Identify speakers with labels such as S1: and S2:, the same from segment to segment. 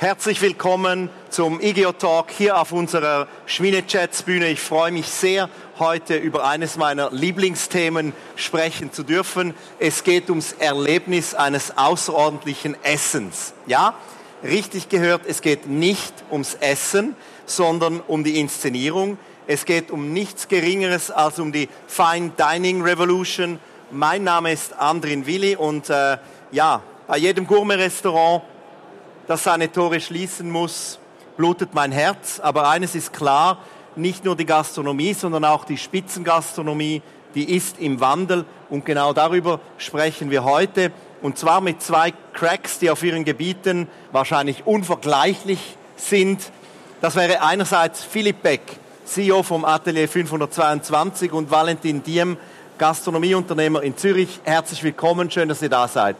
S1: Herzlich willkommen zum IGEO Talk hier auf unserer Schmiede-Chats Bühne. Ich freue mich sehr, heute über eines meiner Lieblingsthemen sprechen zu dürfen. Es geht ums Erlebnis eines außerordentlichen Essens. Ja, richtig gehört, es geht nicht ums Essen, sondern um die Inszenierung. Es geht um nichts Geringeres als um die Fine Dining Revolution. Mein Name ist Andrin Willi und äh, ja, bei jedem Gourmet-Restaurant das seine Tore schließen muss, blutet mein Herz. Aber eines ist klar, nicht nur die Gastronomie, sondern auch die Spitzengastronomie, die ist im Wandel. Und genau darüber sprechen wir heute. Und zwar mit zwei Cracks, die auf ihren Gebieten wahrscheinlich unvergleichlich sind. Das wäre einerseits Philipp Beck, CEO vom Atelier 522 und Valentin Diem, Gastronomieunternehmer in Zürich. Herzlich willkommen, schön, dass ihr da seid.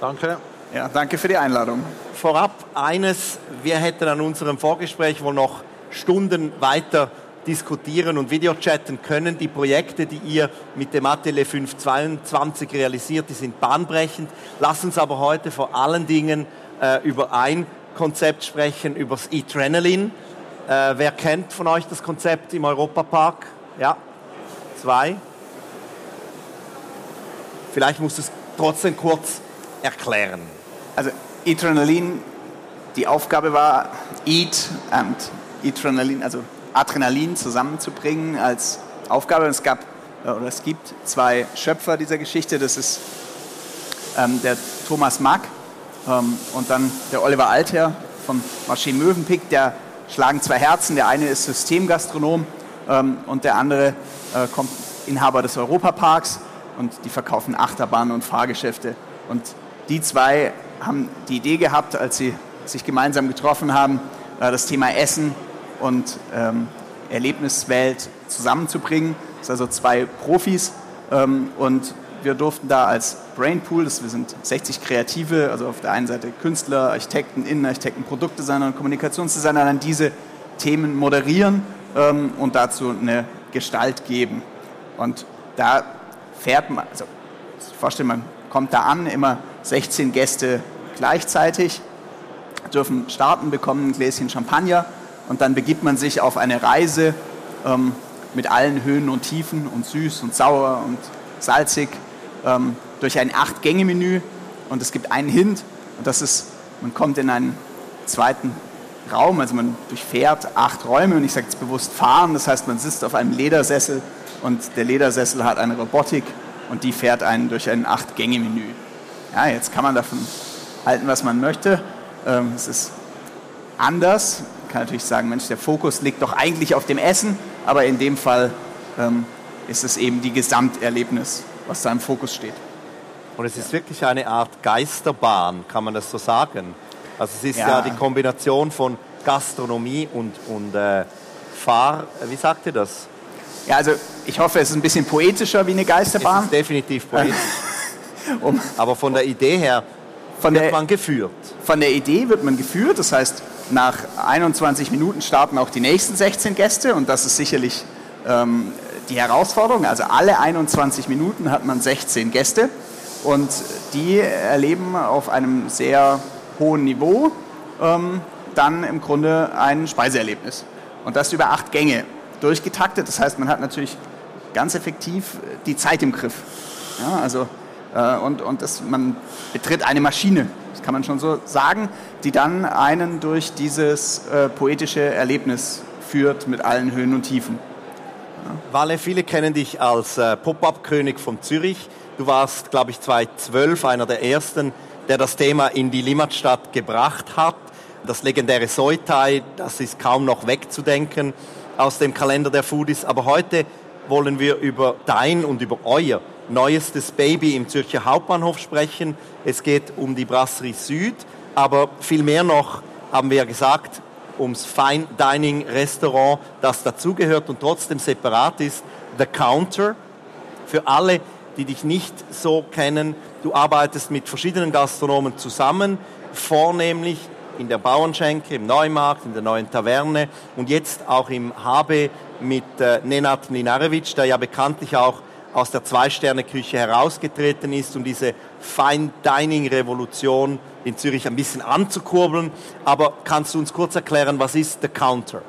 S2: Danke. Ja, danke für die Einladung.
S1: Vorab eines, wir hätten an unserem Vorgespräch wohl noch Stunden weiter diskutieren und Videochatten können. Die Projekte, die ihr mit dem Atelier 522 realisiert, die sind bahnbrechend. Lass uns aber heute vor allen Dingen äh, über ein Konzept sprechen, über das E-Trenalin. Äh, wer kennt von euch das Konzept im Europapark? Ja, zwei. Vielleicht muss es trotzdem kurz erklären.
S2: Also Adrenalin, die Aufgabe war, Eat und Adrenalin, also Adrenalin zusammenzubringen als Aufgabe. Es gab oder es gibt zwei Schöpfer dieser Geschichte. Das ist ähm, der Thomas Mack ähm, und dann der Oliver Alther von Marché Mövenpick. Der schlagen zwei Herzen. Der eine ist Systemgastronom ähm, und der andere äh, kommt Inhaber des Europaparks und die verkaufen Achterbahnen und Fahrgeschäfte. Und die zwei haben die Idee gehabt, als sie sich gemeinsam getroffen haben, äh, das Thema Essen und ähm, Erlebniswelt zusammenzubringen. Das sind also zwei Profis ähm, und wir durften da als Brainpool, das, wir sind 60 Kreative, also auf der einen Seite Künstler, Architekten, Innenarchitekten, Produktdesigner und Kommunikationsdesigner, dann diese Themen moderieren ähm, und dazu eine Gestalt geben. Und da fährt man, also ich vorstelle, man kommt da an, immer 16 Gäste gleichzeitig, dürfen starten, bekommen ein Gläschen Champagner und dann begibt man sich auf eine Reise ähm, mit allen Höhen und Tiefen und süß und sauer und salzig ähm, durch ein Acht-Gänge-Menü und es gibt einen Hint und das ist, man kommt in einen zweiten Raum, also man durchfährt acht Räume und ich sage jetzt bewusst fahren, das heißt man sitzt auf einem Ledersessel und der Ledersessel hat eine Robotik und die fährt einen durch ein Acht-Gänge-Menü. Ja, jetzt kann man davon halten, was man möchte. Ähm, es ist anders. Man kann natürlich sagen, Mensch, der Fokus liegt doch eigentlich auf dem Essen, aber in dem Fall ähm, ist es eben die Gesamterlebnis, was da im Fokus steht.
S1: Und es ist wirklich eine Art Geisterbahn, kann man das so sagen? Also es ist ja, ja die Kombination von Gastronomie und, und äh, Fahr... Wie sagt ihr das?
S2: Ja, also ich hoffe, es ist ein bisschen poetischer wie eine Geisterbahn. Es ist
S1: definitiv poetisch. um, Aber von der Idee her von wird der, man geführt.
S2: Von der Idee wird man geführt. Das heißt, nach 21 Minuten starten auch die nächsten 16 Gäste und das ist sicherlich ähm, die Herausforderung. Also alle 21 Minuten hat man 16 Gäste und die erleben auf einem sehr hohen Niveau ähm, dann im Grunde ein Speiseerlebnis. Und das über acht Gänge durchgetaktet. Das heißt, man hat natürlich ganz effektiv die Zeit im Griff. Ja, also, äh, und und das, man betritt eine Maschine, das kann man schon so sagen, die dann einen durch dieses äh, poetische Erlebnis führt mit allen Höhen und Tiefen.
S1: Walle, viele kennen dich als äh, Pop-up-König von Zürich. Du warst, glaube ich, 2012 einer der ersten, der das Thema in die Limmatstadt gebracht hat. Das legendäre Soitai, das ist kaum noch wegzudenken aus dem Kalender der Foodies. Aber heute wollen wir über dein und über euer neuestes Baby im Zürcher Hauptbahnhof sprechen. Es geht um die Brasserie Süd, aber viel mehr noch haben wir ja gesagt, ums Fine Dining Restaurant, das dazugehört und trotzdem separat ist, The Counter. Für alle, die dich nicht so kennen, du arbeitest mit verschiedenen Gastronomen zusammen, vornehmlich in der Bauernschenke, im Neumarkt, in der neuen Taverne und jetzt auch im HB mit äh, Nenad Ninarevic, der ja bekanntlich auch aus der Zwei-Sterne-Küche herausgetreten ist, um diese Fine-Dining-Revolution in Zürich ein bisschen anzukurbeln. Aber kannst du uns kurz erklären, was ist The Counter?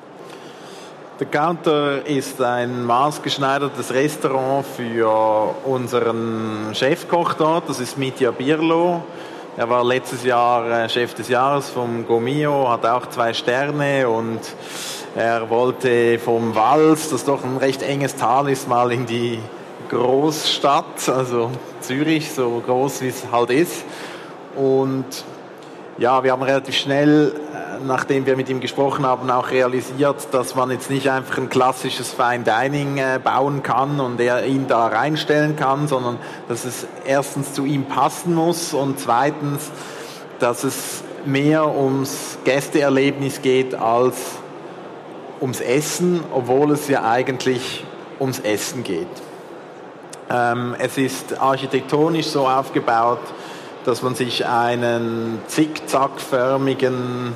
S3: The Counter ist ein maßgeschneidertes Restaurant für unseren Chefkoch dort, das ist Mitya Birlo. Er war letztes Jahr äh, Chef des Jahres vom Gomio, hat auch zwei Sterne und er wollte vom Wals, das doch ein recht enges Tal ist, mal in die Großstadt, also Zürich, so groß wie es halt ist. Und ja, wir haben relativ schnell, nachdem wir mit ihm gesprochen haben, auch realisiert, dass man jetzt nicht einfach ein klassisches Fine Dining äh, bauen kann und er ihn da reinstellen kann, sondern dass es erstens zu ihm passen muss und zweitens, dass es mehr ums Gästeerlebnis geht als ums Essen, obwohl es ja eigentlich ums Essen geht. Ähm, es ist architektonisch so aufgebaut, dass man sich einen zickzackförmigen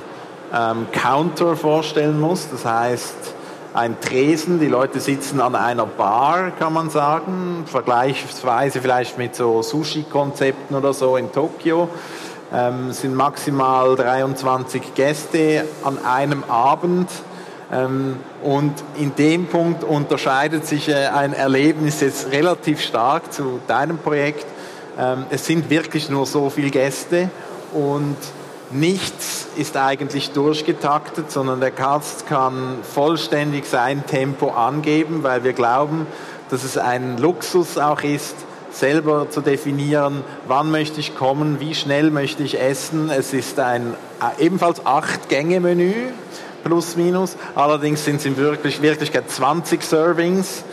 S3: ähm, Counter vorstellen muss. Das heißt, ein Tresen, die Leute sitzen an einer Bar, kann man sagen, vergleichsweise vielleicht mit so Sushi-Konzepten oder so in Tokio. Ähm, sind maximal 23 Gäste an einem Abend ähm, und in dem Punkt unterscheidet sich äh, ein Erlebnis jetzt relativ stark zu deinem Projekt. Ähm, es sind wirklich nur so viele Gäste und nichts ist eigentlich durchgetaktet, sondern der Gast kann vollständig sein Tempo angeben, weil wir glauben, dass es ein Luxus auch ist, selber zu definieren, wann möchte ich kommen, wie schnell möchte ich essen. Es ist ein ebenfalls acht Gänge Menü plus minus. Allerdings sind es in wirklich, Wirklichkeit 20 Servings.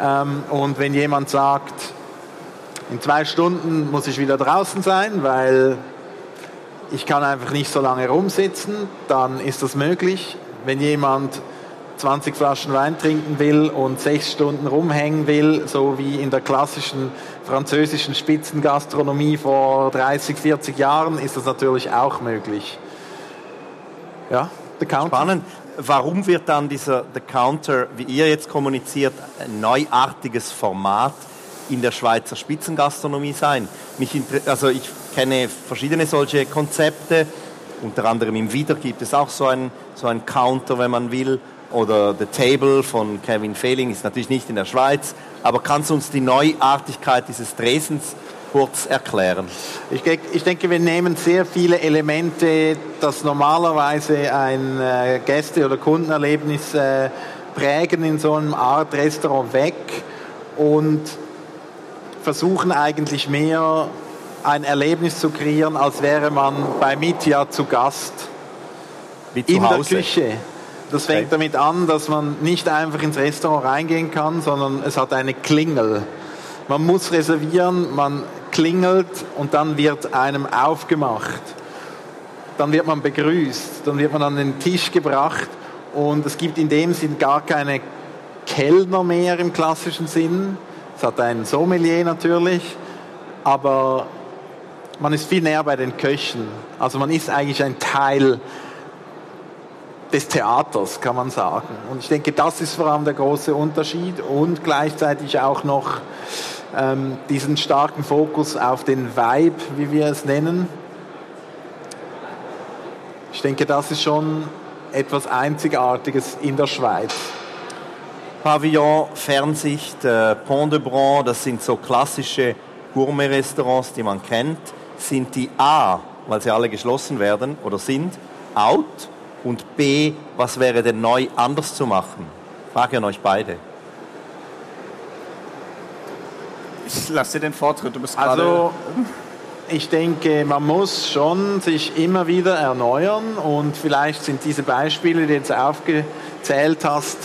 S3: Ähm, und wenn jemand sagt, in zwei Stunden muss ich wieder draußen sein, weil ich kann einfach nicht so lange rumsitzen, dann ist das möglich. Wenn jemand 20 Flaschen Wein trinken will und sechs Stunden rumhängen will, so wie in der klassischen französischen Spitzengastronomie vor 30, 40 Jahren, ist das natürlich auch möglich.
S1: Ja? The Counter. Spannend. Warum wird dann dieser The Counter, wie ihr jetzt kommuniziert, ein neuartiges Format in der Schweizer Spitzengastronomie sein? Mich also ich kenne verschiedene solche Konzepte. Unter anderem im Wieder gibt es auch so ein, so ein Counter, wenn man will. Oder The Table von Kevin Fehling ist natürlich nicht in der Schweiz. Aber kannst du uns die Neuartigkeit dieses Dresens kurz erklären?
S3: Ich, ich, denke, wir nehmen sehr viele Elemente, das normalerweise ein äh, Gäste- oder Kundenerlebnis äh, prägen in so einem Art Restaurant weg und versuchen eigentlich mehr ein Erlebnis zu kreieren, als wäre man bei Mitya zu Gast
S1: Wie zu in Hause.
S3: der Küche. Das fängt okay. damit an, dass man nicht einfach ins Restaurant reingehen kann, sondern es hat eine Klingel. Man muss reservieren, man klingelt und dann wird einem aufgemacht. Dann wird man begrüßt, dann wird man an den Tisch gebracht und es gibt in dem Sinn gar keine Kellner mehr im klassischen Sinn. Es hat einen Sommelier natürlich, aber man ist viel näher bei den Köchen. Also man ist eigentlich ein Teil des Theaters, kann man sagen. Und ich denke, das ist vor allem der große Unterschied und gleichzeitig auch noch ähm, diesen starken Fokus auf den Vibe, wie wir es nennen. Ich denke, das ist schon etwas Einzigartiges in der Schweiz.
S1: Pavillon, Fernsicht, äh, Pont de Bron, das sind so klassische Gourmet-Restaurants, die man kennt. Sind die A, weil sie alle geschlossen werden oder sind, out? Und B, was wäre denn neu anders zu machen? Frage an euch beide.
S2: Ich lasse dir den Vortritt, du bist
S3: gerade... Also, ich denke, man muss schon sich immer wieder erneuern und vielleicht sind diese Beispiele, die du jetzt aufgezählt hast,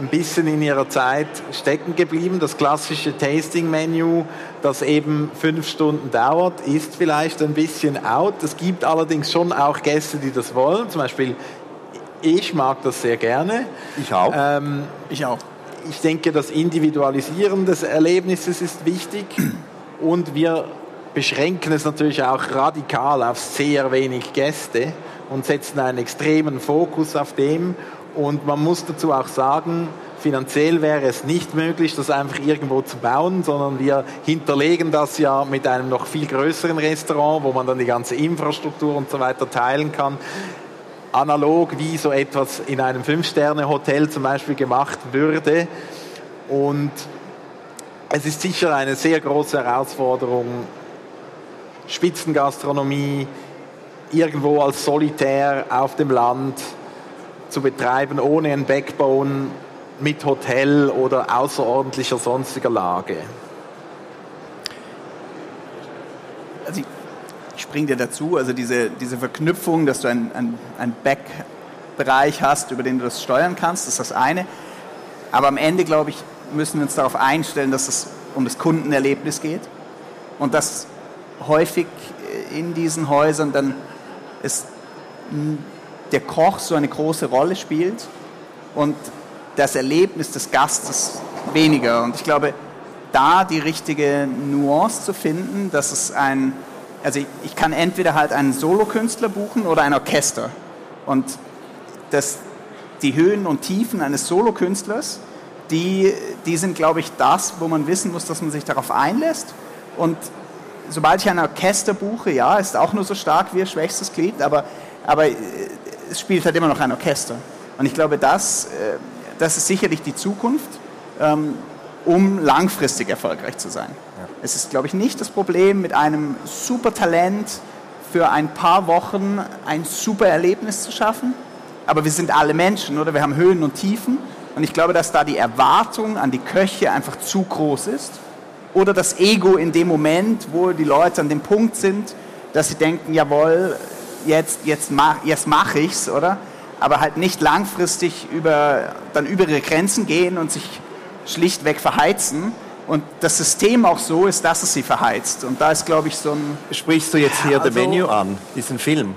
S3: ein bisschen in ihrer Zeit stecken geblieben. Das klassische Tasting-Menü, das eben fünf Stunden dauert, ist vielleicht ein bisschen out. Es gibt allerdings schon auch Gäste, die das wollen. Zum Beispiel, ich mag das sehr gerne.
S1: Ich auch.
S3: Ähm, ich auch ich denke, das Individualisieren des Erlebnisses ist wichtig und wir beschränken es natürlich auch radikal auf sehr wenig Gäste und setzen einen extremen Fokus auf dem. Und man muss dazu auch sagen, Finanziell wäre es nicht möglich, das einfach irgendwo zu bauen, sondern wir hinterlegen das ja mit einem noch viel größeren Restaurant, wo man dann die ganze Infrastruktur und so weiter teilen kann. Analog wie so etwas in einem Fünf-Sterne-Hotel zum Beispiel gemacht würde. Und es ist sicher eine sehr große Herausforderung, Spitzengastronomie irgendwo als Solitär auf dem Land zu betreiben, ohne ein Backbone mit Hotel oder außerordentlicher sonstiger Lage.
S2: Also ich, springe dir dazu, also diese, diese Verknüpfung, dass du einen ein Backbereich hast, über den du das steuern kannst, ist das eine. Aber am Ende, glaube ich, müssen wir uns darauf einstellen, dass es um das Kundenerlebnis geht und dass häufig in diesen Häusern dann ist der Koch so eine große Rolle spielt und das Erlebnis des Gastes weniger. Und ich glaube, da die richtige Nuance zu finden, dass es ein, also ich, ich kann entweder halt einen Solokünstler buchen oder ein Orchester. Und das, die Höhen und Tiefen eines Solokünstlers, die, die sind, glaube ich, das, wo man wissen muss, dass man sich darauf einlässt. Und sobald ich ein Orchester buche, ja, ist auch nur so stark wie ihr schwächstes Glied, aber, aber äh, es spielt halt immer noch ein Orchester. Und ich glaube, das, äh, das ist sicherlich die Zukunft, ähm, um langfristig erfolgreich zu sein. Ja. Es ist, glaube ich, nicht das Problem, mit einem super Talent für ein paar Wochen ein super Erlebnis zu schaffen. Aber wir sind alle Menschen, oder? Wir haben Höhen und Tiefen. Und ich glaube, dass da die Erwartung an die Köche einfach zu groß ist. Oder das Ego in dem Moment, wo die Leute an dem Punkt sind, dass sie denken, jawohl, jetzt, jetzt, mach, jetzt mache ich's, oder? aber halt nicht langfristig über, dann über ihre Grenzen gehen und sich schlichtweg verheizen. Und das System auch so ist, dass es sie verheizt. Und da ist, glaube ich, so ein...
S1: Sprichst du jetzt hier also, The Menu an, diesen Film?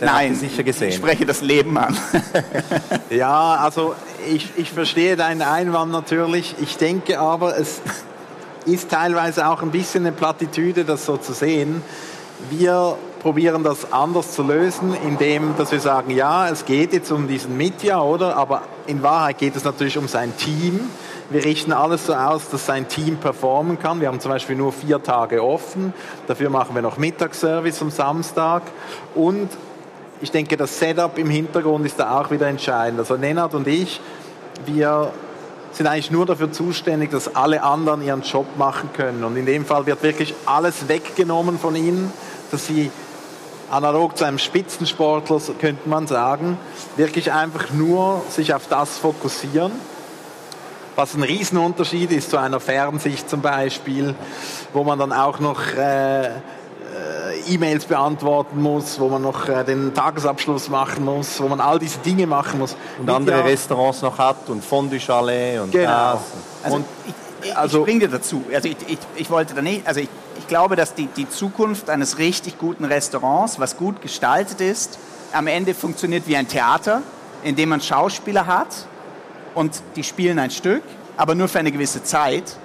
S2: Den Nein, sicher gesehen. ich spreche das Leben an.
S3: ja, also ich, ich verstehe deinen Einwand natürlich. Ich denke aber, es ist teilweise auch ein bisschen eine Plattitüde, das so zu sehen. Wir probieren das anders zu lösen, indem dass wir sagen, ja, es geht jetzt um diesen Mitya, oder? Aber in Wahrheit geht es natürlich um sein Team. Wir richten alles so aus, dass sein Team performen kann. Wir haben zum Beispiel nur vier Tage offen. Dafür machen wir noch Mittagsservice am Samstag. Und ich denke, das Setup im Hintergrund ist da auch wieder entscheidend. Also Nenad und ich, wir sind eigentlich nur dafür zuständig, dass alle anderen ihren Job machen können. Und in dem Fall wird wirklich alles weggenommen von ihnen, dass sie analog zu einem Spitzensportler, könnte man sagen, wirklich einfach nur sich auf das fokussieren. Was ein Riesenunterschied ist zu einer Fernsicht zum Beispiel, wo man dann auch noch äh, äh, E-Mails beantworten muss, wo man noch äh, den Tagesabschluss machen muss, wo man all diese Dinge machen muss.
S1: Und Mit andere ja, Restaurants noch hat und Fondue Chalet und
S2: genau. das. Also und ich, ich, also, ich bringe dir dazu. Also ich, ich, ich wollte da nicht, also ich, ich glaube, dass die, die Zukunft eines richtig guten Restaurants, was gut gestaltet ist, am Ende funktioniert wie ein Theater, in dem man Schauspieler hat und die spielen ein Stück, aber nur für eine gewisse Zeit.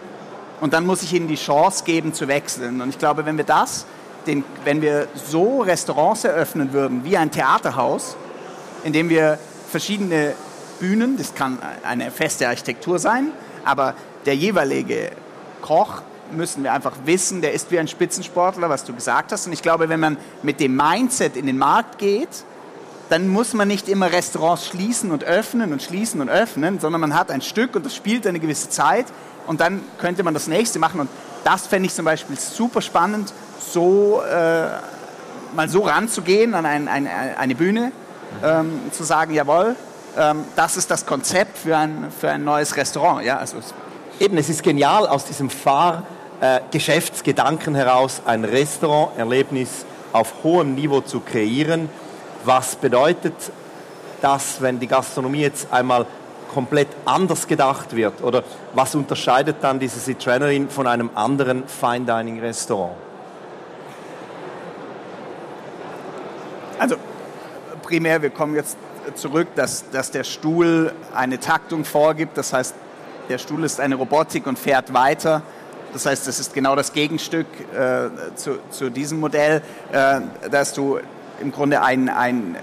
S2: Und dann muss ich ihnen die Chance geben zu wechseln. Und ich glaube, wenn wir das, den, wenn wir so Restaurants eröffnen würden wie ein Theaterhaus, in dem wir verschiedene Bühnen, das kann eine feste Architektur sein, aber der jeweilige Koch müssen wir einfach wissen, der ist wie ein Spitzensportler, was du gesagt hast. Und ich glaube, wenn man mit dem Mindset in den Markt geht, dann muss man nicht immer Restaurants schließen und öffnen und schließen und öffnen, sondern man hat ein Stück und das spielt eine gewisse Zeit und dann könnte man das nächste machen. Und das fände ich zum Beispiel super spannend, so äh, mal so ranzugehen an ein, ein, eine Bühne, ähm, zu sagen, jawohl, ähm, das ist das Konzept für ein, für ein neues Restaurant. Ja, also
S1: Eben, es ist genial, aus diesem Fahr äh, Geschäftsgedanken heraus ein Restauranterlebnis auf hohem Niveau zu kreieren. Was bedeutet das, wenn die Gastronomie jetzt einmal komplett anders gedacht wird? Oder was unterscheidet dann dieses Adrenaline von einem anderen Fine Dining Restaurant?
S2: Also primär, wir kommen jetzt zurück, dass, dass der Stuhl eine Taktung vorgibt. Das heißt, der Stuhl ist eine Robotik und fährt weiter. Das heißt, das ist genau das Gegenstück äh, zu, zu, diesem Modell, äh, dass du im Grunde einen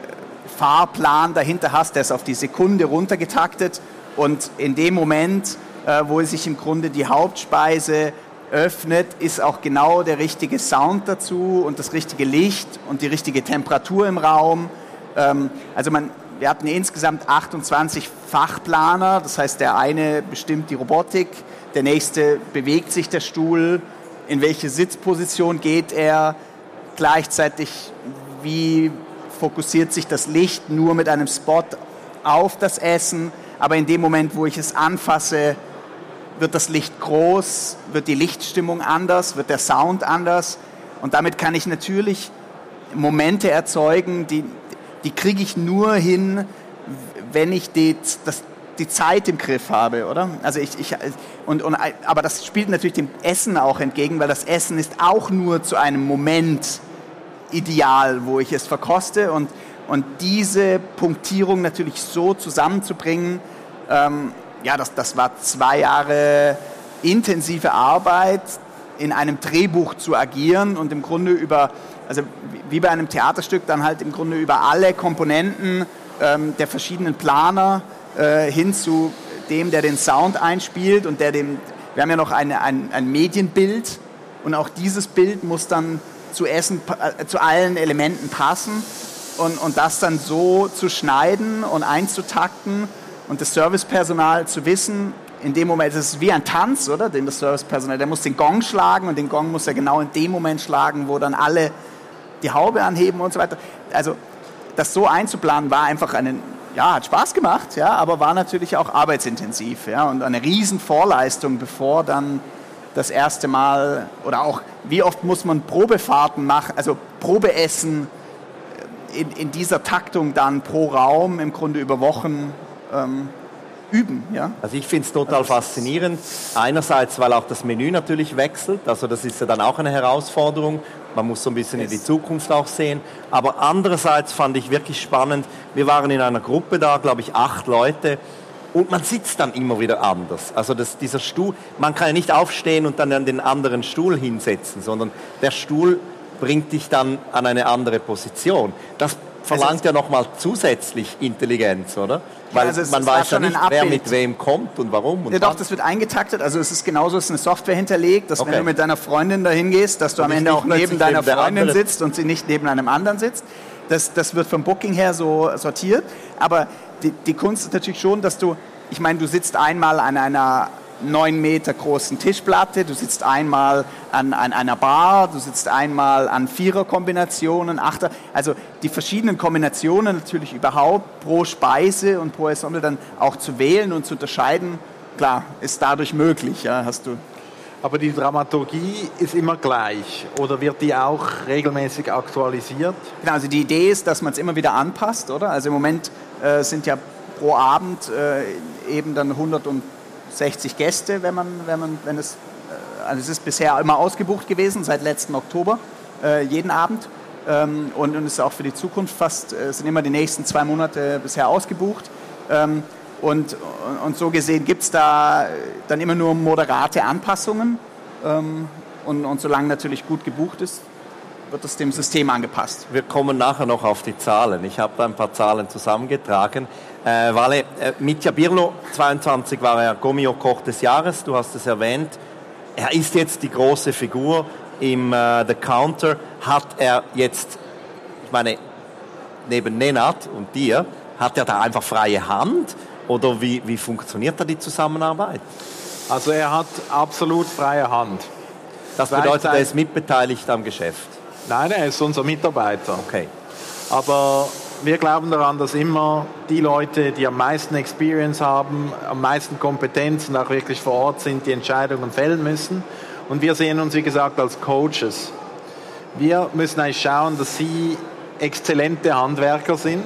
S2: Fahrplan dahinter hast, der ist auf die Sekunde runtergetaktet Und in dem Moment, äh, wo sich im Grunde die Hauptspeise öffnet, ist auch genau der richtige Sound dazu und das richtige Licht und die richtige Temperatur im Raum. Ähm, also man, wir hatten insgesamt 28 Fachplaner, das heißt der eine bestimmt die Robotik, der nächste bewegt sich der Stuhl, in welche Sitzposition geht er, gleichzeitig wie fokussiert sich das Licht nur mit einem Spot auf das Essen, aber in dem Moment, wo ich es anfasse, wird das Licht groß, wird die Lichtstimmung anders, wird der Sound anders. Und damit kann ich natürlich Momente erzeugen, die, die kriege ich nur hin, wenn ich die, das, die Zeit im Griff habe, oder? Also ich, ich und, und, aber das spielt natürlich dem Essen auch entgegen, weil das Essen ist auch nur zu einem Moment ideal, wo ich es verkoste und, und diese Punktierung natürlich so zusammenzubringen, ähm, ja, das, das war zwei Jahre intensive Arbeit, in einem Drehbuch zu agieren und im Grunde über, also wie bei einem Theaterstück, dann halt im Grunde über alle Komponenten ähm, der verschiedenen Planer äh, hin zu dem, der den Sound einspielt und der dem, wir haben ja noch eine, ein, ein Medienbild und auch dieses Bild muss dann zu Essen, äh, zu allen Elementen passen und, und das dann so zu schneiden und einzutakten und das Servicepersonal zu wissen, in dem Moment, das ist wie ein Tanz, oder? Den das Servicepersonal, der muss den Gong schlagen und den Gong muss er genau in dem Moment schlagen, wo dann alle die Haube anheben und so weiter. Also das so einzuplanen war einfach eine, ja, hat Spaß gemacht, ja, aber war natürlich auch arbeitsintensiv, ja, und eine riesen Vorleistung, bevor dann das erste Mal oder auch wie oft muss man Probefahrten machen, also Probeessen in, in dieser Taktung dann pro Raum im Grunde über Wochen ähm, üben. Ja?
S1: Also ich finde es total also faszinierend. Einerseits, weil auch das Menü natürlich wechselt, also das ist ja dann auch eine Herausforderung. Man muss so ein bisschen yes. in die Zukunft auch sehen. Aber andererseits fand ich wirklich spannend, wir waren in einer Gruppe da, glaube ich, acht Leute. Und man sitzt dann immer wieder anders. Also das, dieser Stuhl, man kann ja nicht aufstehen und dann an den anderen Stuhl hinsetzen, sondern der Stuhl bringt dich dann an eine andere Position. Das verlangt ja nochmal zusätzlich Intelligenz, oder? Weil also man weiß ja nicht, wer mit wem kommt und warum. Und
S2: ja, doch, das wird eingetaktet. Also es ist genauso, es ist eine Software hinterlegt, dass okay. wenn du mit deiner Freundin dahin gehst, dass du und am Ende auch neben deiner Freundin sitzt und sie nicht neben einem anderen sitzt. Das, das wird vom Booking her so sortiert. Aber die, die Kunst ist natürlich schon, dass du, ich meine, du sitzt einmal an einer neun Meter großen Tischplatte, du sitzt einmal an, an einer Bar, du sitzt einmal an Viererkombinationen, Achter, also die verschiedenen Kombinationen natürlich überhaupt pro Speise und pro Ensemble dann auch zu wählen und zu unterscheiden, klar, ist dadurch möglich, ja, hast du.
S3: Aber die Dramaturgie ist immer gleich oder wird die auch regelmäßig aktualisiert?
S2: Genau, also die Idee ist, dass man es immer wieder anpasst, oder? Also im Moment äh, sind ja pro Abend äh, eben dann 100 und 60 Gäste, wenn man, wenn man, wenn es, äh, also es ist bisher immer ausgebucht gewesen, seit letzten Oktober, äh, jeden Abend. Ähm, und, und es ist auch für die Zukunft fast, äh, sind immer die nächsten zwei Monate bisher ausgebucht. Ähm, und, und so gesehen gibt es da dann immer nur moderate Anpassungen. Ähm, und, und solange natürlich gut gebucht ist, wird es dem System angepasst.
S1: Wir kommen nachher noch auf die Zahlen. Ich habe da ein paar Zahlen zusammengetragen. Äh, Vale, äh, Mitja Birlo, 22 war er Gomio-Koch des Jahres, du hast es erwähnt. Er ist jetzt die große Figur im äh, The Counter. Hat er jetzt, ich meine, neben Nenad und dir, hat er da einfach freie Hand? Oder wie, wie funktioniert da die Zusammenarbeit?
S3: Also er hat absolut freie Hand.
S1: Das bedeutet, er ist mitbeteiligt am Geschäft?
S3: Nein, er ist unser Mitarbeiter.
S1: Okay.
S3: Aber wir glauben daran, dass immer die Leute, die am meisten Experience haben, am meisten Kompetenz und auch wirklich vor Ort sind, die Entscheidungen fällen müssen. Und wir sehen uns, wie gesagt, als Coaches. Wir müssen eigentlich schauen, dass sie exzellente Handwerker sind.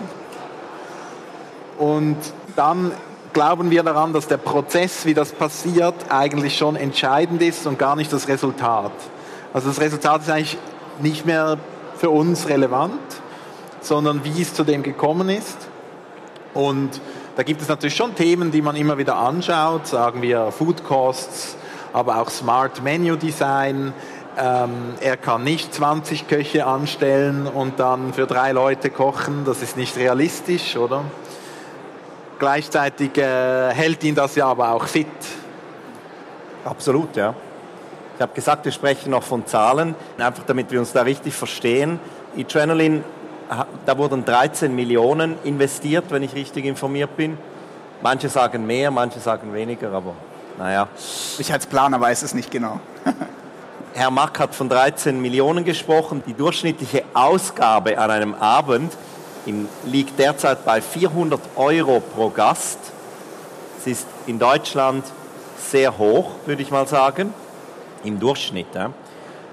S3: Und dann glauben wir daran, dass der Prozess, wie das passiert, eigentlich schon entscheidend ist und gar nicht das Resultat. Also das Resultat ist eigentlich nicht mehr für uns relevant, sondern wie es zu dem gekommen ist. Und da gibt es natürlich schon Themen, die man immer wieder anschaut, sagen wir Food Costs, aber auch Smart Menu Design. Ähm, er kann nicht 20 Köche anstellen und dann für drei Leute kochen, das ist nicht realistisch, oder? gleichzeitig äh, hält ihn das ja aber auch fit.
S1: Absolut, ja. Ich habe gesagt, wir sprechen noch von Zahlen, einfach damit wir uns da richtig verstehen. Adrenaline, da wurden 13 Millionen investiert, wenn ich richtig informiert bin. Manche sagen mehr, manche sagen weniger, aber naja.
S2: Ich als Planer weiß es nicht genau.
S1: Herr Mack hat von 13 Millionen gesprochen. Die durchschnittliche Ausgabe an einem Abend liegt derzeit bei 400 Euro pro Gast. Es ist in Deutschland sehr hoch, würde ich mal sagen, im Durchschnitt. Ja.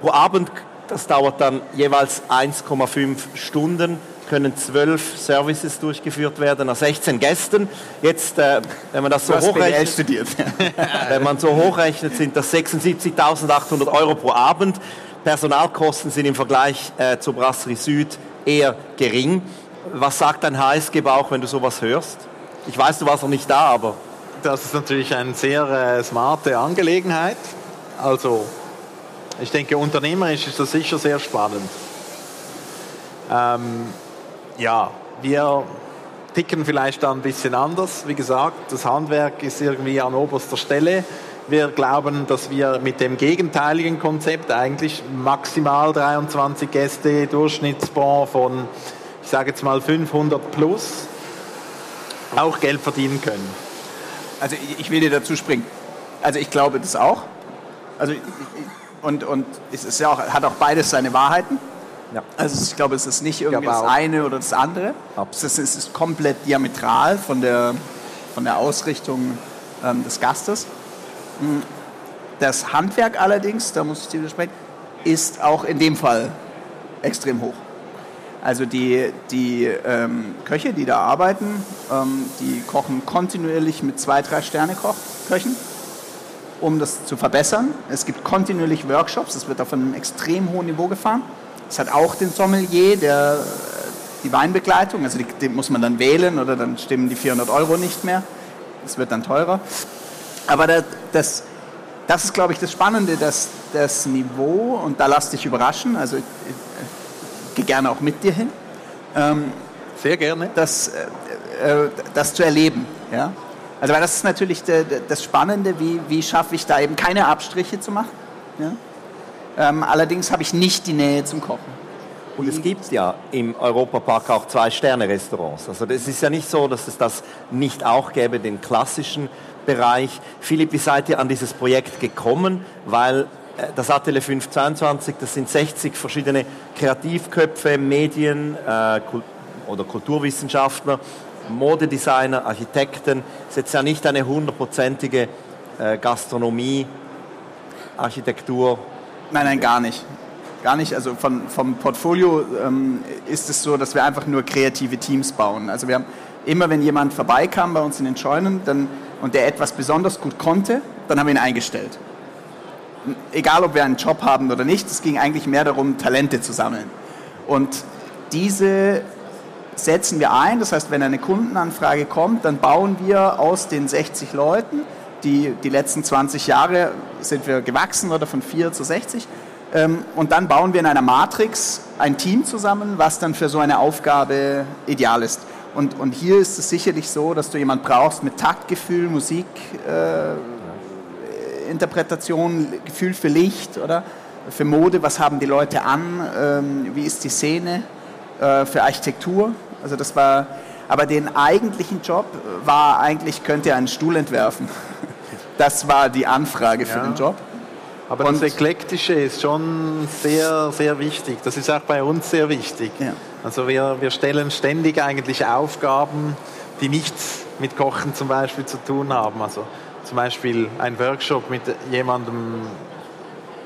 S1: Pro Abend, das dauert dann jeweils 1,5 Stunden, können zwölf Services durchgeführt werden nach 16 Gästen. Jetzt, äh, wenn man das so hochrechnet,
S2: studiert.
S1: wenn man so hochrechnet, sind das 76.800 Euro pro Abend. Personalkosten sind im Vergleich äh, zur Brasserie Süd eher gering. Was sagt dein HSG-Bauch, wenn du sowas hörst? Ich weiß, du warst noch nicht da, aber...
S3: Das ist natürlich eine sehr äh, smarte Angelegenheit. Also, ich denke, unternehmerisch ist das sicher sehr spannend. Ähm, ja, wir ticken vielleicht da ein bisschen anders. Wie gesagt, das Handwerk ist irgendwie an oberster Stelle. Wir glauben, dass wir mit dem gegenteiligen Konzept eigentlich maximal 23 Gäste, Durchschnittsbon von ich sage jetzt mal 500 plus, auch Geld verdienen können.
S2: Also ich will dir dazu springen. Also ich glaube das auch. Also und, und es ist ja auch, hat auch beides seine Wahrheiten. Ja. Also ich glaube, es ist nicht irgendwie das eine oder das andere. Es ist, es ist, komplett diametral von der, von der Ausrichtung ähm, des Gastes. Hm. Das Handwerk allerdings, da muss ich dir widersprechen, ist auch in dem Fall extrem hoch. Also die, die ähm, Köche, die da arbeiten, ähm, die kochen kontinuierlich mit zwei, drei Sterne Köchen, um das zu verbessern. Es gibt kontinuierlich Workshops, es wird auf einem extrem hohen Niveau gefahren. Es hat auch den Sommelier, der die Weinbegleitung, also die, die muss man dann wählen oder dann stimmen die 400 Euro nicht mehr. Es wird dann teurer. Aber das, das, das ist, glaube ich, das Spannende, dass das Niveau, und da lass dich überraschen, also gehe gerne auch mit dir hin.
S3: Ähm, Sehr gerne.
S2: Das, äh, äh, das zu erleben. Ja? Also weil das ist natürlich das Spannende, wie, wie schaffe ich da eben keine Abstriche zu machen. Ja? Ähm, allerdings habe ich nicht die Nähe zum Kochen.
S1: Und es gibt ja im Europapark auch zwei Sterne-Restaurants. Also es ist ja nicht so, dass es das nicht auch gäbe, den klassischen Bereich. Philipp, wie seid ihr an dieses Projekt gekommen? Weil äh, das Atelier 522, das sind 60 verschiedene Kreativköpfe, Medien äh, oder Kulturwissenschaftler, Modedesigner, Architekten. Es ist jetzt ja nicht eine hundertprozentige äh, Gastronomie, Architektur.
S2: Nein, nein, gar nicht. Gar nicht. Also von, vom Portfolio ähm, ist es so, dass wir einfach nur kreative Teams bauen. Also wir haben immer, wenn jemand vorbeikam bei uns in den Scheunen dann, und der etwas besonders gut konnte, dann haben wir ihn eingestellt egal ob wir einen Job haben oder nicht, es ging eigentlich mehr darum, Talente zu sammeln. Und diese setzen wir ein, das heißt, wenn eine Kundenanfrage kommt, dann bauen wir aus den 60 Leuten, die, die letzten 20 Jahre sind wir gewachsen oder von 4 zu 60, ähm, und dann bauen wir in einer Matrix ein Team zusammen, was dann für so eine Aufgabe ideal ist. Und, und hier ist es sicherlich so, dass du jemand brauchst mit Taktgefühl, Musik, äh, Gefühl für Licht oder für Mode, was haben die Leute an, ähm, wie ist die Szene, äh, für Architektur. Also das war, aber den eigentlichen Job war eigentlich, könnt ihr einen Stuhl entwerfen. Das war die Anfrage für ja. den Job.
S3: Aber Und das Eklektische ist schon sehr, sehr wichtig. Das ist auch bei uns sehr wichtig. Ja. Also wir, wir stellen ständig eigentlich Aufgaben, die nichts mit Kochen zum Beispiel zu tun haben. Also zum Beispiel ein Workshop mit jemandem,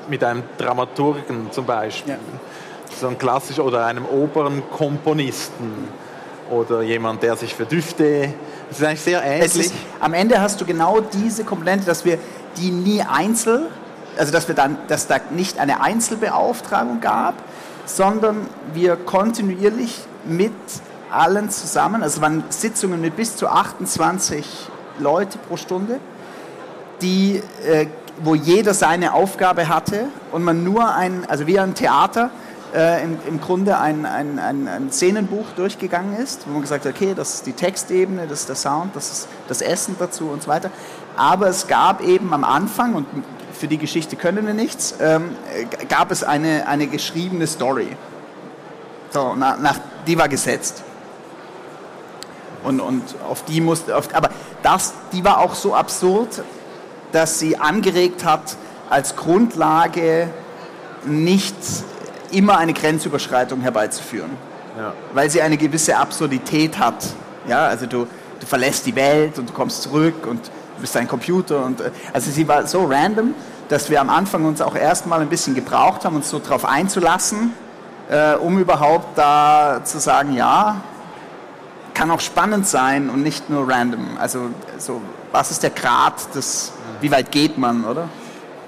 S3: mit einem Dramaturgen zum Beispiel, ja. so ein klassisch oder einem Opernkomponisten oder jemand, der sich für Düfte, das ist eigentlich sehr ähnlich. Ist,
S2: am Ende hast du genau diese Komponente, dass wir die nie einzeln, also dass wir dann, dass da nicht eine Einzelbeauftragung gab, sondern wir kontinuierlich mit allen zusammen, also es waren Sitzungen mit bis zu 28 Leute pro Stunde, die, äh, wo jeder seine Aufgabe hatte und man nur ein, also wie ein Theater, äh, im, im Grunde ein, ein, ein, ein Szenenbuch durchgegangen ist, wo man gesagt hat, okay, das ist die Textebene, das ist der Sound, das ist das Essen dazu und so weiter. Aber es gab eben am Anfang, und für die Geschichte können wir nichts, ähm, gab es eine, eine geschriebene Story. So, nach, nach, die war gesetzt. Und, und auf die musste, auf, aber das, die war auch so absurd, dass sie angeregt hat, als Grundlage nicht immer eine Grenzüberschreitung herbeizuführen. Ja. Weil sie eine gewisse Absurdität hat. Ja, also du, du verlässt die Welt und du kommst zurück und du bist ein Computer. Und, äh, also sie war so random, dass wir am Anfang uns auch erstmal ein bisschen gebraucht haben, uns so darauf einzulassen, äh, um überhaupt da zu sagen, ja, kann auch spannend sein und nicht nur random. Also so, was ist der Grad des, wie weit geht man, oder?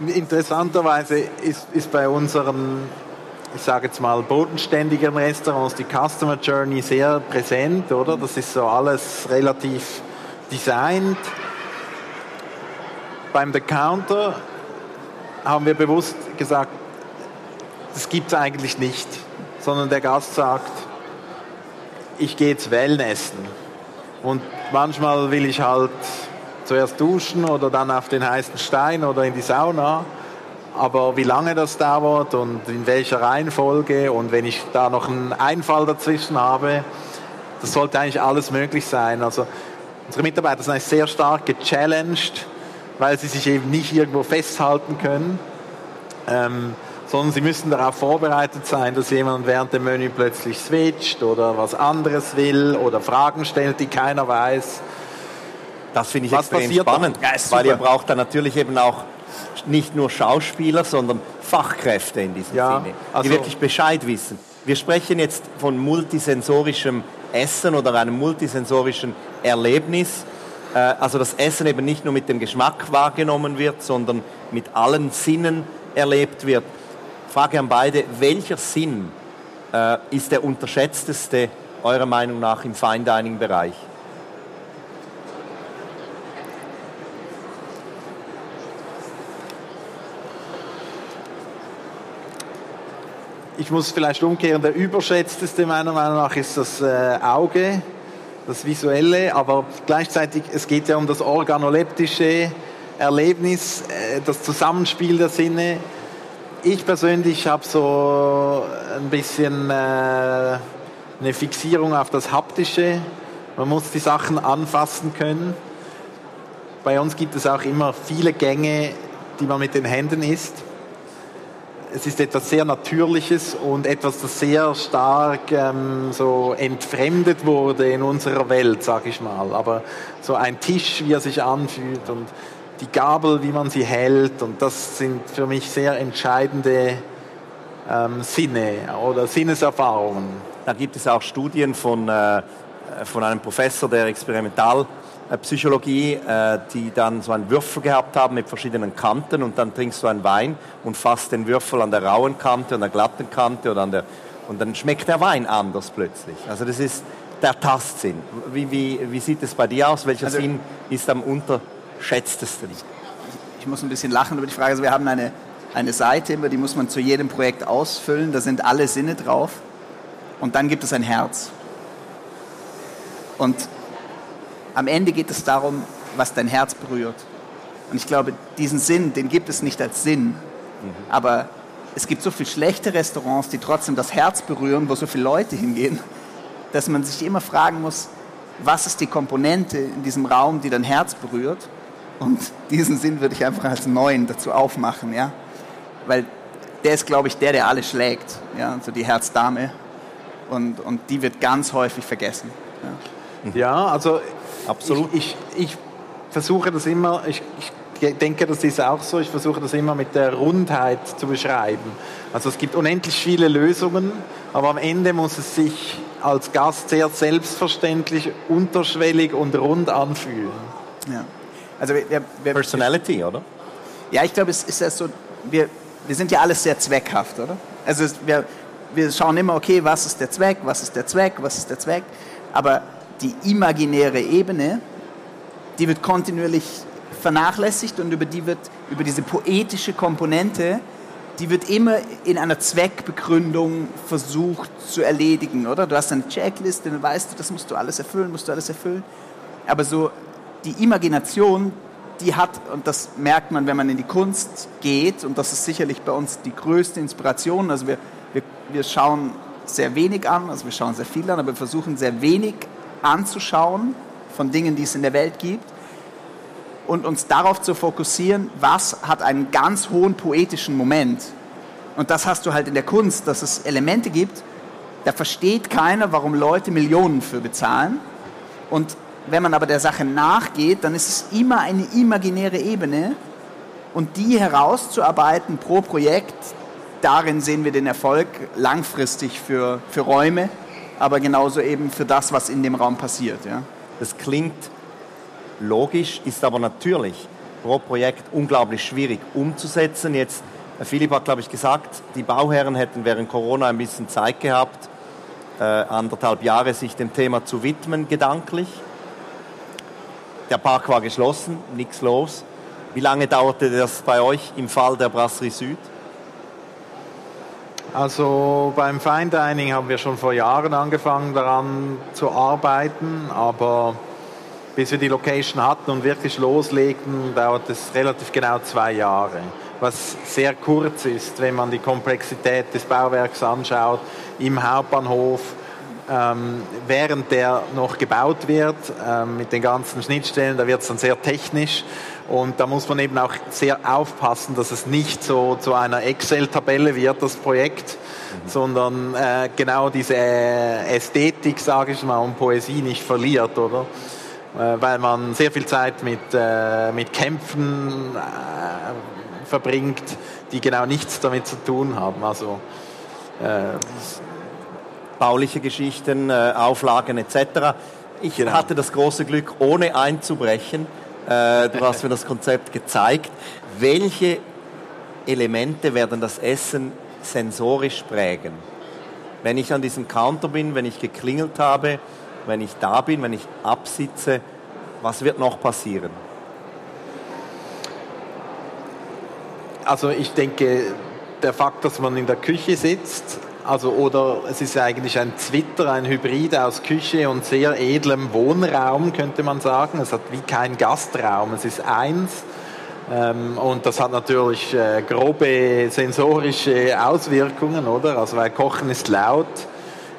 S3: Interessanterweise ist, ist bei unseren, ich sage jetzt mal, bodenständigen Restaurants die Customer Journey sehr präsent, oder? Das ist so alles relativ designt. Beim The Counter haben wir bewusst gesagt, das gibt es eigentlich nicht, sondern der Gast sagt, ich gehe jetzt Wellnessen. Und manchmal will ich halt zuerst duschen oder dann auf den heißen Stein oder in die Sauna. Aber wie lange das dauert und in welcher Reihenfolge und wenn ich da noch einen Einfall dazwischen habe, das sollte eigentlich alles möglich sein. Also unsere Mitarbeiter sind eigentlich sehr stark gechallenged, weil sie sich eben nicht irgendwo festhalten können. Ähm, sondern sie müssen darauf vorbereitet sein, dass jemand während dem Menü plötzlich switcht oder was anderes will oder Fragen stellt, die keiner weiß.
S1: Das finde ich was extrem spannend, ja, weil ihr braucht dann natürlich eben auch nicht nur Schauspieler, sondern Fachkräfte in diesem ja, Sinne, die also wirklich Bescheid wissen. Wir sprechen jetzt von multisensorischem Essen oder einem multisensorischen Erlebnis. Äh, also das Essen eben nicht nur mit dem Geschmack wahrgenommen wird, sondern mit allen Sinnen erlebt wird. Frage an beide, welcher Sinn äh, ist der unterschätzteste eurer Meinung nach im Fine
S3: Ich muss vielleicht umkehren, der überschätzteste meiner Meinung nach ist das äh, Auge, das Visuelle, aber gleichzeitig, es geht ja um das organoleptische Erlebnis, äh, das Zusammenspiel der Sinne ich persönlich habe so ein bisschen äh, eine Fixierung auf das Haptische. Man muss die Sachen anfassen können. Bei uns gibt es auch immer viele Gänge, die man mit den Händen isst. Es ist etwas sehr Natürliches und etwas, das sehr stark ähm, so entfremdet wurde in unserer Welt, sage ich mal. Aber so ein Tisch, wie er sich anfühlt und die Gabel, wie man sie hält. Und das sind für mich sehr entscheidende ähm, Sinne oder Sinneserfahrungen.
S1: Da gibt es auch Studien von, äh, von einem Professor der Experimentalpsychologie, äh, die dann so einen Würfel gehabt haben mit verschiedenen Kanten und dann trinkst du einen Wein und fasst den Würfel an der rauen Kante, an der glatten Kante oder an der und dann schmeckt der Wein anders plötzlich. Also das ist der Tastsinn. Wie, wie, wie sieht es bei dir aus? Welcher also, Sinn ist am unter schätztest du nicht?
S2: Ich muss ein bisschen lachen über die Frage. Also wir haben eine, eine Seite, die muss man zu jedem Projekt ausfüllen. Da sind alle Sinne drauf. Und dann gibt es ein Herz. Und am Ende geht es darum, was dein Herz berührt. Und ich glaube, diesen Sinn, den gibt es nicht als Sinn. Mhm. Aber es gibt so viele schlechte Restaurants, die trotzdem das Herz berühren, wo so viele Leute hingehen, dass man sich immer fragen muss, was ist die Komponente in diesem Raum, die dein Herz berührt? Und diesen Sinn würde ich einfach als neuen dazu aufmachen, ja. Weil der ist, glaube ich, der, der alle schlägt, ja, also die Herzdame. Und, und die wird ganz häufig vergessen.
S3: Ja, ja also absolut. Ich, ich, ich, versuche das immer, ich, ich denke, das ist auch so, ich versuche das immer mit der Rundheit zu beschreiben. Also es gibt unendlich viele Lösungen, aber am Ende muss es sich als Gast sehr selbstverständlich, unterschwellig und rund anfühlen.
S2: Ja.
S1: Also wir, wir, Personality, oder?
S2: Ja, ich glaube, es ist ja so, wir, wir sind ja alles sehr zweckhaft, oder? Also wir, wir schauen immer, okay, was ist der Zweck, was ist der Zweck, was ist der Zweck, aber die imaginäre Ebene, die wird kontinuierlich vernachlässigt und über die wird, über diese poetische Komponente, die wird immer in einer Zweckbegründung versucht zu erledigen, oder? Du hast eine Checkliste, dann weißt du, das musst du alles erfüllen, musst du alles erfüllen. Aber so die Imagination, die hat, und das merkt man, wenn man in die Kunst geht, und das ist sicherlich bei uns die größte Inspiration, also wir, wir, wir schauen sehr wenig an, also wir schauen sehr viel an, aber wir versuchen sehr wenig anzuschauen von Dingen, die es in der Welt gibt und uns darauf zu fokussieren, was hat einen ganz hohen poetischen Moment. Und das hast du halt in der Kunst, dass es Elemente gibt, da versteht keiner, warum Leute Millionen für bezahlen. Und wenn man aber der Sache nachgeht, dann ist es immer eine imaginäre Ebene. Und die herauszuarbeiten pro Projekt, darin sehen wir den Erfolg langfristig für, für Räume, aber genauso eben für das, was in dem Raum passiert. Ja.
S1: Das klingt logisch, ist aber natürlich pro Projekt unglaublich schwierig umzusetzen. Jetzt, Philipp hat, glaube ich, gesagt, die Bauherren hätten während Corona ein bisschen Zeit gehabt, äh, anderthalb Jahre sich dem Thema zu widmen, gedanklich. Der Park war geschlossen, nichts los. Wie lange dauerte das bei euch im Fall der Brasserie Süd?
S3: Also beim Fine Dining haben wir schon vor Jahren angefangen daran zu arbeiten, aber bis wir die Location hatten und wirklich loslegten, dauert es relativ genau zwei Jahre. Was sehr kurz ist, wenn man die Komplexität des Bauwerks anschaut, im Hauptbahnhof, ähm, während der noch gebaut wird, ähm, mit den ganzen Schnittstellen, da wird es dann sehr technisch und da muss man eben auch sehr aufpassen, dass es nicht so zu einer Excel-Tabelle wird, das Projekt, mhm. sondern äh, genau diese Ästhetik, sage ich mal, und Poesie nicht verliert, oder? Äh, weil man sehr viel Zeit mit, äh, mit Kämpfen äh, verbringt, die genau nichts damit zu tun haben. Also
S1: äh, bauliche Geschichten, äh, Auflagen etc. Ich genau. hatte das große Glück, ohne einzubrechen. Äh, du hast mir das Konzept gezeigt. Welche Elemente werden das Essen sensorisch prägen? Wenn ich an diesem Counter bin, wenn ich geklingelt habe, wenn ich da bin, wenn ich absitze, was wird noch passieren?
S3: Also ich denke, der Fakt, dass man in der Küche sitzt, also oder es ist eigentlich ein Zwitter, ein Hybrid aus Küche und sehr edlem Wohnraum, könnte man sagen. Es hat wie kein Gastraum, es ist eins. Ähm, und das hat natürlich äh, grobe sensorische Auswirkungen, oder? Also weil Kochen ist laut,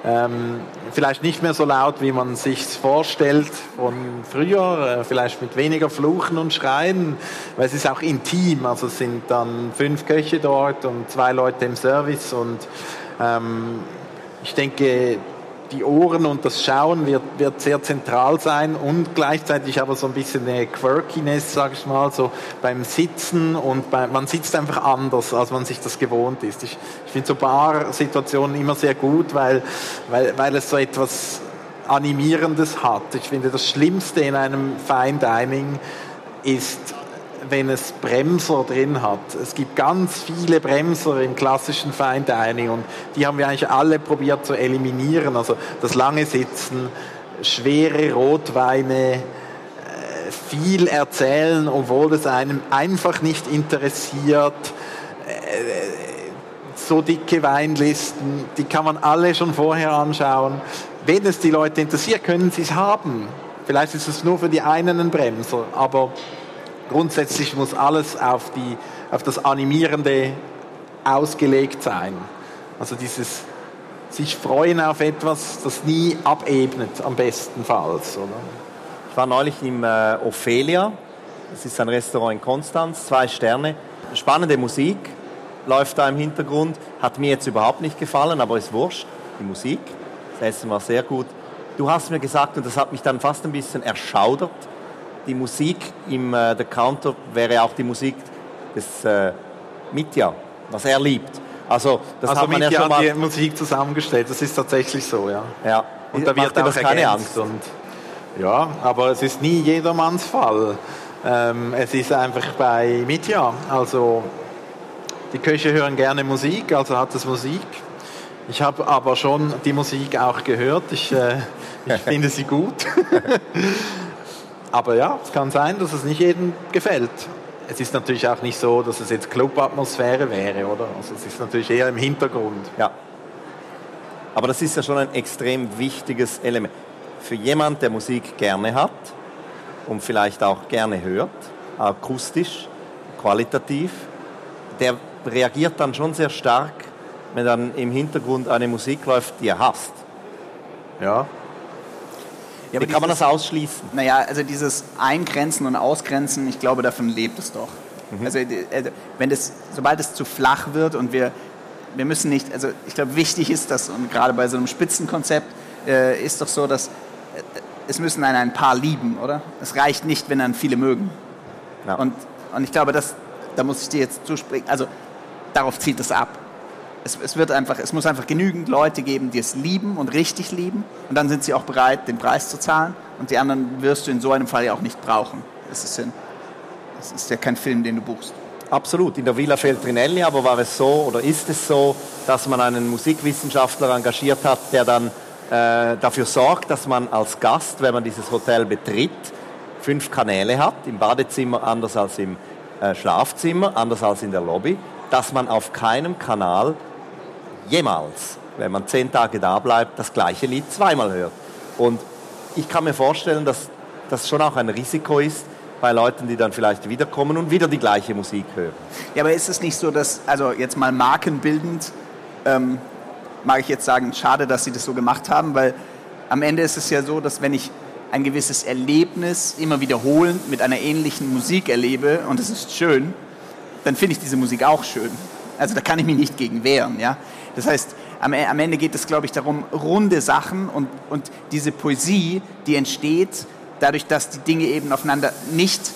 S3: ähm, vielleicht nicht mehr so laut, wie man sich vorstellt von früher, äh, vielleicht mit weniger Fluchen und Schreien, weil es ist auch intim, also es sind dann fünf Köche dort und zwei Leute im Service und ähm, ich denke, die Ohren und das Schauen wird, wird sehr zentral sein und gleichzeitig aber so ein bisschen eine Quirkiness, sage ich mal, so beim Sitzen und bei, man sitzt einfach anders, als man sich das gewohnt ist. Ich, ich finde so Bar-Situationen immer sehr gut, weil, weil, weil es so etwas Animierendes hat. Ich finde, das Schlimmste in einem Fine Dining ist wenn es Bremser drin hat. Es gibt ganz viele Bremser im klassischen Fine Dining und die haben wir eigentlich alle probiert zu eliminieren. Also das lange Sitzen, schwere Rotweine, äh, viel erzählen, obwohl es einem einfach nicht interessiert. Äh, so dicke Weinlisten, die kann man alle schon vorher anschauen. Wenn es die Leute interessiert, können sie es haben. Vielleicht ist es nur für die einen ein Bremser, aber grundsätzlich muss alles auf, die, auf das Animierende ausgelegt sein. Also dieses sich freuen auf etwas, das nie abebnet, am bestenfalls. Oder?
S1: Ich war neulich im äh, Ophelia, das ist ein Restaurant in Konstanz, zwei Sterne. Spannende Musik läuft da im Hintergrund, hat mir jetzt überhaupt nicht gefallen, aber ist wurscht, die Musik. Das Essen war sehr gut. Du hast mir gesagt, und das hat mich dann fast ein bisschen erschaudert, die Musik im äh, The Counter wäre auch die Musik des äh, Mitya, was er liebt.
S3: Also das also hat man ja schon mal die Musik zusammengestellt. Das ist tatsächlich so, ja.
S1: Ja.
S3: Und da wird auch keine Angst. Und, ja, aber es ist nie jedermanns Fall. Ähm, es ist einfach bei Mitya. Also die Köche hören gerne Musik, also hat es Musik. Ich habe aber schon die Musik auch gehört. Ich, äh, ich finde sie gut. Aber ja, es kann sein, dass es nicht jedem gefällt. es ist natürlich auch nicht so, dass es jetzt Clubatmosphäre wäre, oder? Also es ist natürlich eher im Hintergrund.
S1: Ja. Aber das ist ja schon ein extrem wichtiges Element. Für jemand, der Musik gerne hat und vielleicht auch gerne hört, akustisch, qualitativ, der reagiert dann schon sehr stark, wenn dann im Hintergrund eine Musik läuft, die er hasst.
S3: Ja.
S1: Ja, Wie kann man das ausschließen?
S2: Naja, also dieses Eingrenzen und Ausgrenzen, ich glaube, davon lebt es doch. Mhm. Also, also wenn das, sobald es zu flach wird und wir, wir müssen nicht, also ich glaube, wichtig ist das, und gerade bei so einem Spitzenkonzept äh, ist doch so, dass äh, es müssen einen ein paar lieben, oder? Es reicht nicht, wenn dann viele mögen. Ja. Und, und ich glaube, das, da muss ich dir jetzt zuspringen, also darauf zielt es ab es, es, wird einfach, es muss einfach genügend Leute geben, die es lieben und richtig lieben. Und dann sind sie auch bereit, den Preis zu zahlen. Und die anderen wirst du in so einem Fall ja auch nicht brauchen. Es ist, ist ja kein Film, den du buchst.
S1: Absolut. In der Villa Feltrinelli aber war es so oder ist es so, dass man einen Musikwissenschaftler engagiert hat, der dann äh, dafür sorgt, dass man als Gast, wenn man dieses Hotel betritt, fünf Kanäle hat. Im Badezimmer anders als im äh, Schlafzimmer, anders als in der Lobby, dass man auf keinem Kanal jemals, wenn man zehn Tage da bleibt, das gleiche Lied zweimal hört. Und ich kann mir vorstellen, dass das schon auch ein Risiko ist bei Leuten, die dann vielleicht wiederkommen und wieder die gleiche Musik hören.
S2: Ja, aber ist es nicht so, dass, also jetzt mal markenbildend, ähm, mag ich jetzt sagen, schade, dass Sie das so gemacht haben, weil am Ende ist es ja so, dass wenn ich ein gewisses Erlebnis immer wiederholend mit einer ähnlichen Musik erlebe und es ist schön, dann finde ich diese Musik auch schön. Also da kann ich mich nicht gegen wehren. Ja? Das heißt, am, am Ende geht es, glaube ich, darum, runde Sachen und, und diese Poesie, die entsteht dadurch, dass die Dinge eben aufeinander nicht,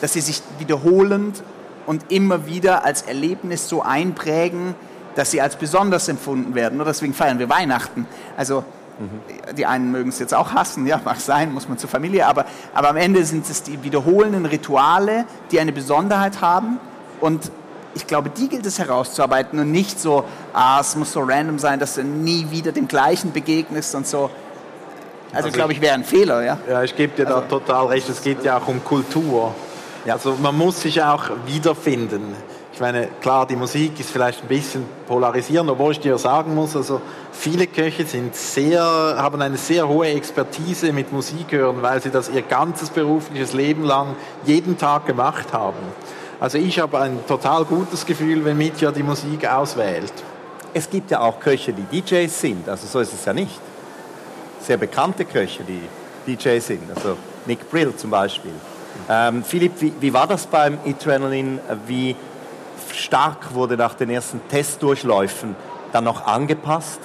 S2: dass sie sich wiederholend und immer wieder als Erlebnis so einprägen, dass sie als besonders empfunden werden. Nur deswegen feiern wir Weihnachten. Also mhm. die einen mögen es jetzt auch hassen, ja, mag sein, muss man zur Familie, aber, aber am Ende sind es die wiederholenden Rituale, die eine Besonderheit haben und ich glaube, die gilt es herauszuarbeiten und nicht so, ah, es muss so random sein, dass du nie wieder dem Gleichen begegnest und so. Also, also glaube ich, wäre ein Fehler, ja.
S3: Ja, ich gebe dir also, da total recht. Es geht ja auch um Kultur. Ja. Also man muss sich auch wiederfinden. Ich meine, klar, die Musik ist vielleicht ein bisschen polarisierend, obwohl ich dir sagen muss, also viele Köche sind sehr, haben eine sehr hohe Expertise mit Musik hören, weil sie das ihr ganzes berufliches Leben lang jeden Tag gemacht haben. Also ich habe ein total gutes Gefühl, wenn Mitya die Musik auswählt.
S1: Es gibt ja auch Köche, die DJs sind, also so ist es ja nicht. Sehr bekannte Köche, die DJs sind, also Nick Brill zum Beispiel. Ähm, Philipp, wie, wie, war das beim Adrenaline? Wie stark wurde nach den ersten Testdurchläufen dann noch angepasst?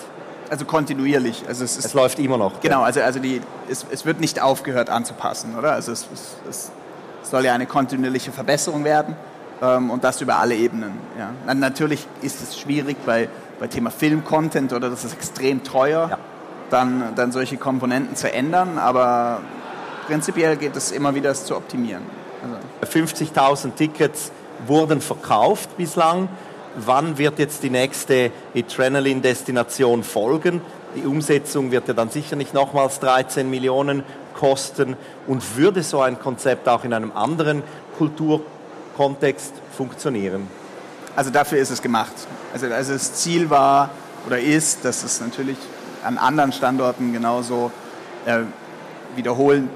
S2: Also kontinuierlich. Also es, ist,
S1: es läuft immer noch.
S2: Genau, also, also die, es, es wird nicht aufgehört anzupassen, oder? Also es, es, soll ja eine kontinuierliche Verbesserung werden ähm, und das über alle Ebenen. Ja. Natürlich ist es schwierig bei, bei Thema Film-Content oder das ist extrem teuer, ja. dann, dann solche Komponenten zu ändern, aber prinzipiell geht es immer wieder, es zu optimieren.
S1: Also. 50.000 Tickets wurden verkauft bislang. Wann wird jetzt die nächste Adrenaline-Destination folgen? Die Umsetzung wird ja dann sicher nicht nochmals 13 Millionen kosten und würde so ein Konzept auch in einem anderen Kulturkontext funktionieren?
S2: Also dafür ist es gemacht. Also, also das Ziel war oder ist, dass es natürlich an anderen Standorten genauso äh, wiederholen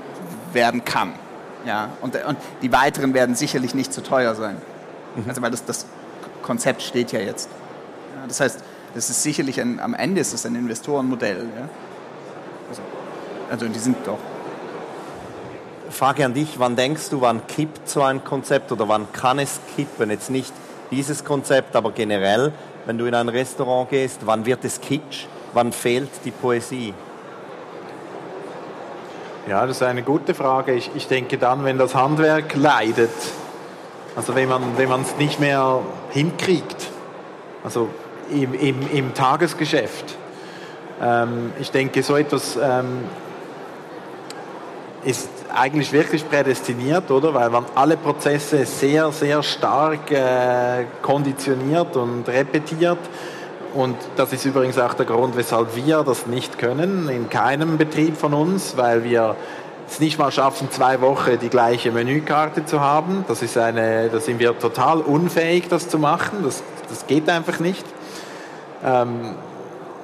S2: werden kann. Ja, und, und die weiteren werden sicherlich nicht zu teuer sein. Mhm. Also weil das, das Konzept steht ja jetzt. Ja, das heißt, das ist sicherlich ein, am Ende ist es ein Investorenmodell. Ja? Also, also die sind doch
S1: Frage an dich, wann denkst du, wann kippt so ein Konzept oder wann kann es kippen? Jetzt nicht dieses Konzept, aber generell, wenn du in ein Restaurant gehst, wann wird es kitsch? Wann fehlt die Poesie?
S3: Ja, das ist eine gute Frage. Ich, ich denke dann, wenn das Handwerk leidet, also wenn man es nicht mehr hinkriegt, also im, im, im Tagesgeschäft. Ähm, ich denke, so etwas ähm, ist eigentlich wirklich prädestiniert, oder? Weil man alle Prozesse sehr, sehr stark äh, konditioniert und repetiert. Und das ist übrigens auch der Grund, weshalb wir das nicht können, in keinem Betrieb von uns, weil wir es nicht mal schaffen, zwei Wochen die gleiche Menükarte zu haben. Das ist eine, da sind wir total unfähig, das zu machen. Das, das geht einfach nicht. Ähm,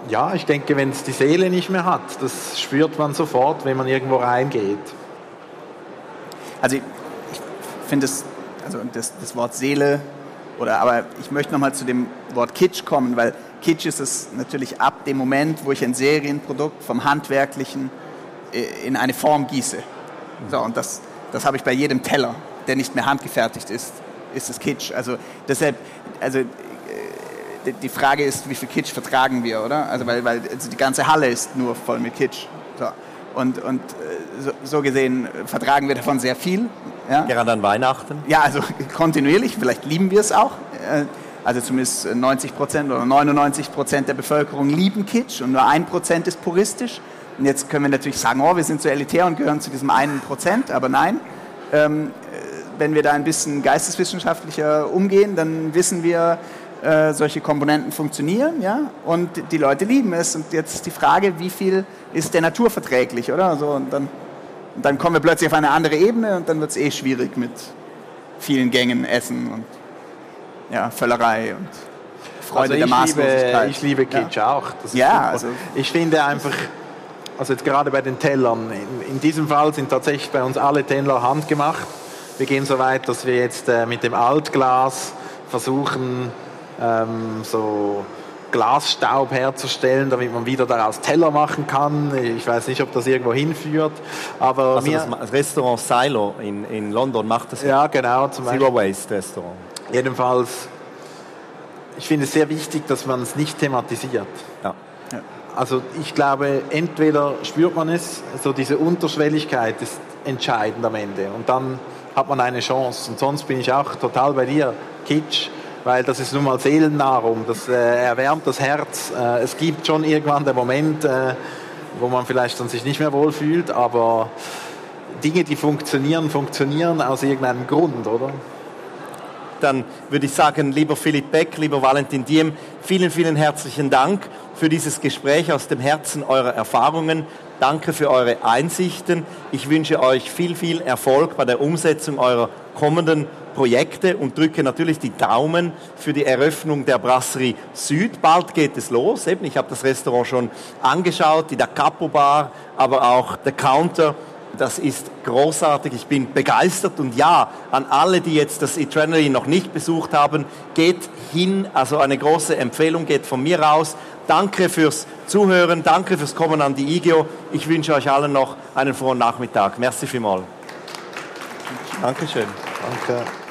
S3: ja, ich denke, wenn es die Seele nicht mehr hat, das spürt man sofort, wenn man irgendwo reingeht.
S2: Also ich, finde das, also das, das Wort Seele, oder aber ich möchte nochmal zu dem Wort Kitsch kommen, weil Kitsch ist es natürlich ab dem Moment, wo ich ein Serienprodukt vom Handwerklichen äh, in eine Form gieße. So, und das, das habe ich bei jedem Teller, der nicht mehr handgefertigt ist, ist es Kitsch. Also deshalb, also äh, die Frage ist, wie viel Kitsch vertragen wir, oder? Also weil, weil also die ganze Halle ist nur voll mit Kitsch. So. Und, und äh, so, so gesehen vertragen wir davon sehr viel.
S1: Ja? Gerade an Weihnachten?
S2: Ja, also kontinuierlich. Vielleicht lieben wir es auch. Also zumindest 90 Prozent oder 99 Prozent der Bevölkerung lieben Kitsch und nur ein Prozent ist puristisch. Und jetzt können wir natürlich sagen, oh, wir sind so elitär und gehören zu diesem einen Prozent, aber nein. Ähm, wenn wir da ein bisschen geisteswissenschaftlicher umgehen, dann wissen wir, äh, solche Komponenten funktionieren, ja, und die Leute lieben es. Und jetzt ist die Frage, wie viel ist der Natur verträglich, oder? Also, und dann, und dann kommen wir plötzlich auf eine andere Ebene und dann wird es eh schwierig mit vielen Gängen, Essen und ja, Völlerei und Freude also der Maßlosigkeit.
S3: Liebe, ich liebe Kitsch
S2: ja.
S3: auch.
S2: ja, also
S3: ich finde einfach, also jetzt gerade bei den Tellern, in, in, diesem Fall sind tatsächlich bei uns alle Teller handgemacht. Wir gehen so weit, dass wir jetzt äh, mit dem Altglas versuchen, ähm, so Glasstaub herzustellen, damit man wieder daraus Teller machen kann. Ich weiß nicht, ob das irgendwo hinführt, aber
S1: also das Restaurant Silo in, in London macht das.
S3: Ja, genau.
S1: Zum Zero Waste Restaurant.
S3: Jedenfalls, ich finde es sehr wichtig, dass man es nicht thematisiert. Ja. Also ich glaube, entweder spürt man es, so diese Unterschwelligkeit ist entscheidend am Ende und dann hat man eine Chance. Und sonst bin ich auch total bei dir, Kitsch, weil das ist nun mal Seelennahrung, das äh, erwärmt das Herz. Äh, es gibt schon irgendwann den Moment, äh, wo man vielleicht dann sich nicht mehr wohlfühlt, aber Dinge, die funktionieren, funktionieren aus irgendeinem Grund, oder?
S1: Dann würde ich sagen, lieber Philipp Beck, lieber Valentin Diem, vielen, vielen herzlichen Dank für dieses Gespräch aus dem Herzen eurer Erfahrungen. Danke für eure Einsichten. Ich wünsche euch viel, viel Erfolg bei der Umsetzung eurer kommenden Projekte und drücke natürlich die Daumen für die Eröffnung der Brasserie Süd. Bald geht es los. Eben, ich habe das Restaurant schon angeschaut, die Da Capo Bar, aber auch der Counter. Das ist großartig. Ich bin begeistert und ja, an alle, die jetzt das Adrenaline noch nicht besucht haben, geht hin. Also eine große Empfehlung geht von mir raus. Danke fürs Zuhören, danke fürs Kommen an die IGO. Ich wünsche euch allen noch einen frohen Nachmittag. Merci vielmals. Dankeschön.
S3: Danke.